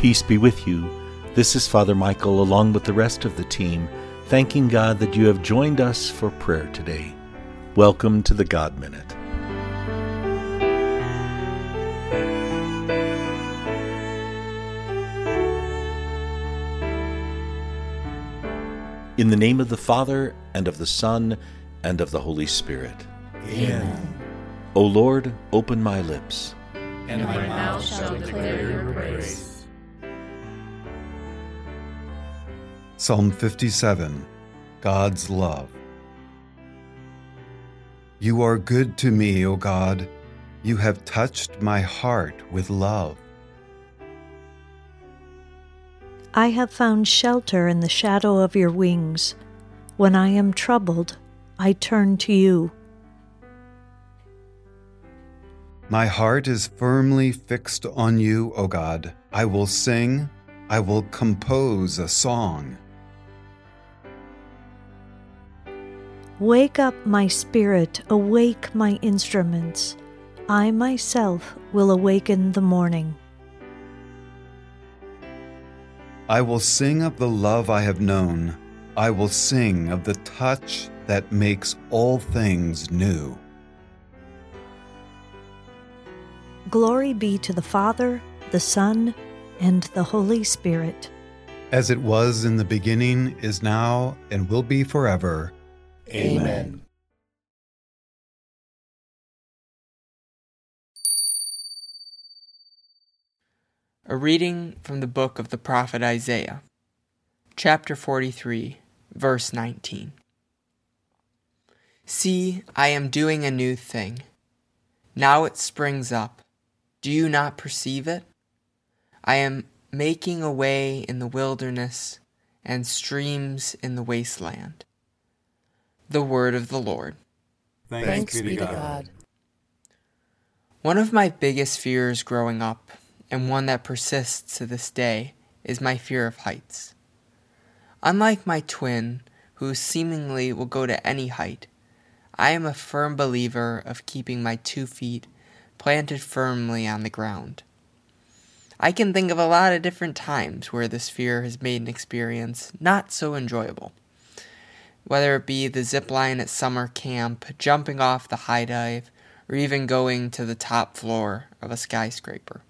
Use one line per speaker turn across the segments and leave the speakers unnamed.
Peace be with you. This is Father Michael, along with the rest of the team, thanking God that you have joined us for prayer today. Welcome to the God Minute. In the name of the Father, and of the Son, and of the Holy Spirit.
Amen.
O Lord, open my lips,
And my mouth shall declare your praise.
Psalm 57 God's Love. You are good to me, O God. You have touched my heart with love.
I have found shelter in the shadow of your wings. When I am troubled, I turn to you.
My heart is firmly fixed on you, O God. I will sing, I will compose a song.
Wake up my spirit, awake my instruments. I myself will awaken the morning.
I will sing of the love I have known. I will sing of the touch that makes all things new.
Glory be to the Father, the Son, and the Holy Spirit.
As it was in the beginning, is now, and will be forever.
Amen.
A reading from the book of the prophet Isaiah, chapter 43, verse 19. See, I am doing a new thing. Now it springs up. Do you not perceive it? I am making a way in the wilderness and streams in the wasteland. The word of the Lord.
Thanks be to God.
One of my biggest fears growing up, and one that persists to this day, is my fear of heights. Unlike my twin, who seemingly will go to any height, I am a firm believer of keeping my two feet planted firmly on the ground. I can think of a lot of different times where this fear has made an experience not so enjoyable. Whether it be the zip line at summer camp, jumping off the high dive, or even going to the top floor of a skyscraper.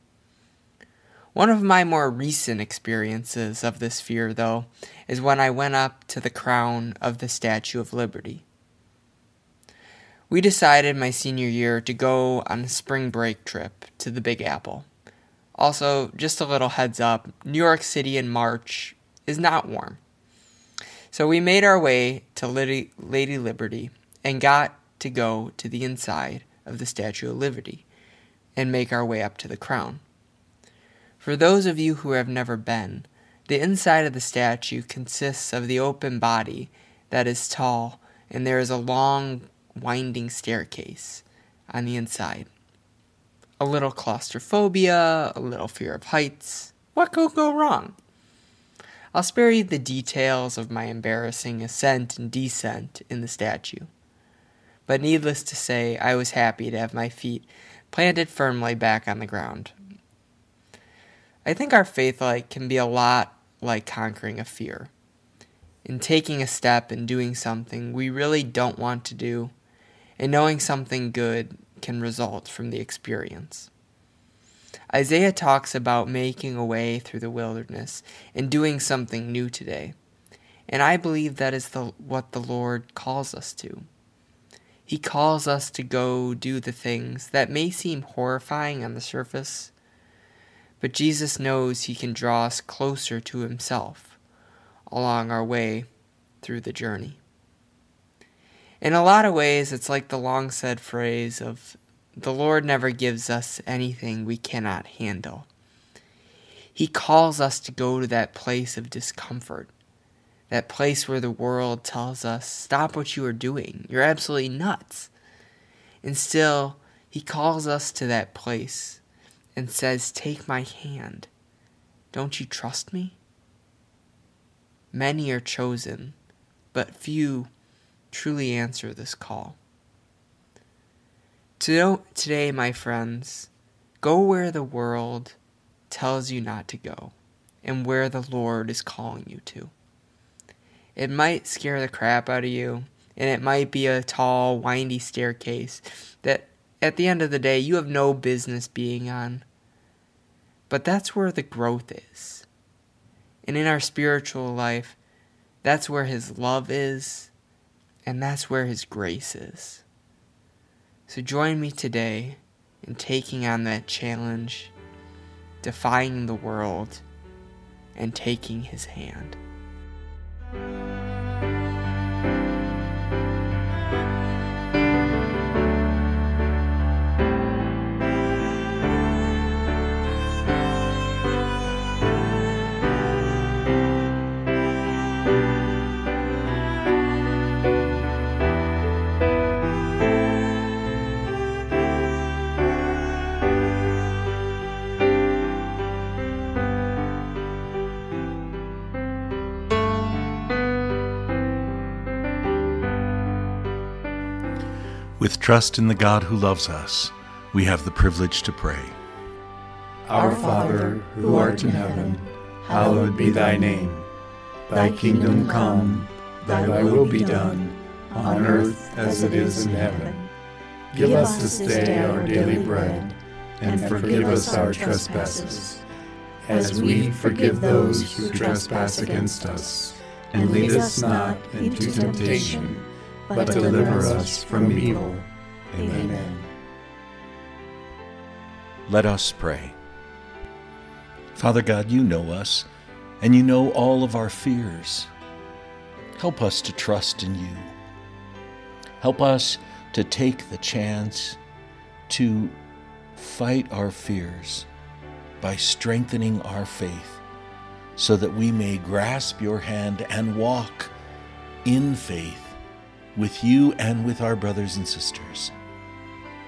One of my more recent experiences of this fear, though, is when I went up to the crown of the Statue of Liberty. We decided my senior year to go on a spring break trip to the Big Apple. Also, just a little heads up New York City in March is not warm. So we made our way to Lady, Lady Liberty and got to go to the inside of the Statue of Liberty and make our way up to the crown. For those of you who have never been, the inside of the statue consists of the open body that is tall, and there is a long, winding staircase on the inside. A little claustrophobia, a little fear of heights. What could go wrong? I'll spare you the details of my embarrassing ascent and descent in the statue. But needless to say, I was happy to have my feet planted firmly back on the ground. I think our faith life can be a lot like conquering a fear. In taking a step and doing something we really don't want to do, and knowing something good can result from the experience. Isaiah talks about making a way through the wilderness and doing something new today. And I believe that is the, what the Lord calls us to. He calls us to go do the things that may seem horrifying on the surface, but Jesus knows He can draw us closer to Himself along our way through the journey. In a lot of ways, it's like the long said phrase of the Lord never gives us anything we cannot handle. He calls us to go to that place of discomfort, that place where the world tells us, stop what you are doing, you're absolutely nuts. And still, He calls us to that place and says, Take my hand. Don't you trust me? Many are chosen, but few truly answer this call. Today, my friends, go where the world tells you not to go. and where the Lord is calling you to. It might scare the crap out of you, and it might be a tall, windy staircase that at the end of the day you have no business being on. But that's where the growth is. And in our spiritual life, that's where His love is, and that's where His grace is. So join me today in taking on that challenge, defying the world, and taking His hand.
With trust in the God who loves us, we have the privilege to pray.
Our Father, who art in heaven, hallowed be thy name. Thy kingdom come, thy will be done, on earth as it is in heaven. Give us this day our daily bread, and forgive us our trespasses, as we forgive those who trespass against us. And lead us not into temptation but deliver us from evil. Amen.
Let us pray. Father God, you know us, and you know all of our fears. Help us to trust in you. Help us to take the chance to fight our fears by strengthening our faith so that we may grasp your hand and walk in faith with you and with our brothers and sisters.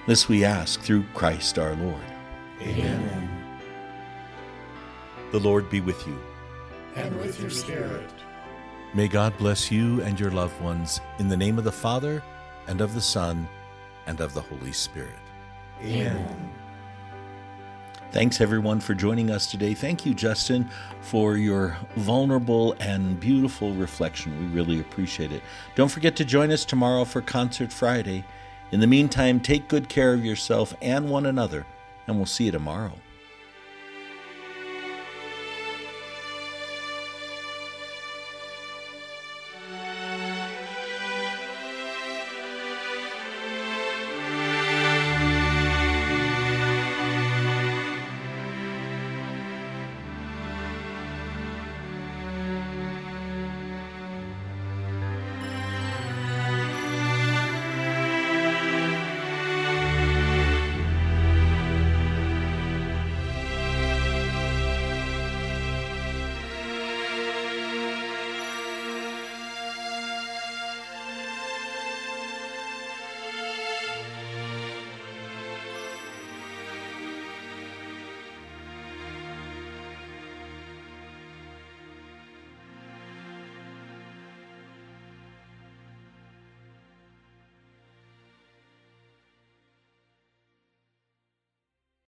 This we ask through Christ our Lord.
Amen.
The Lord be with you.
And with your spirit.
May God bless you and your loved ones in the name of the Father, and of the Son, and of the Holy Spirit.
Amen.
Thanks everyone for joining us today. Thank you, Justin, for your vulnerable and beautiful reflection. We really appreciate it. Don't forget to join us tomorrow for Concert Friday. In the meantime, take good care of yourself and one another, and we'll see you tomorrow.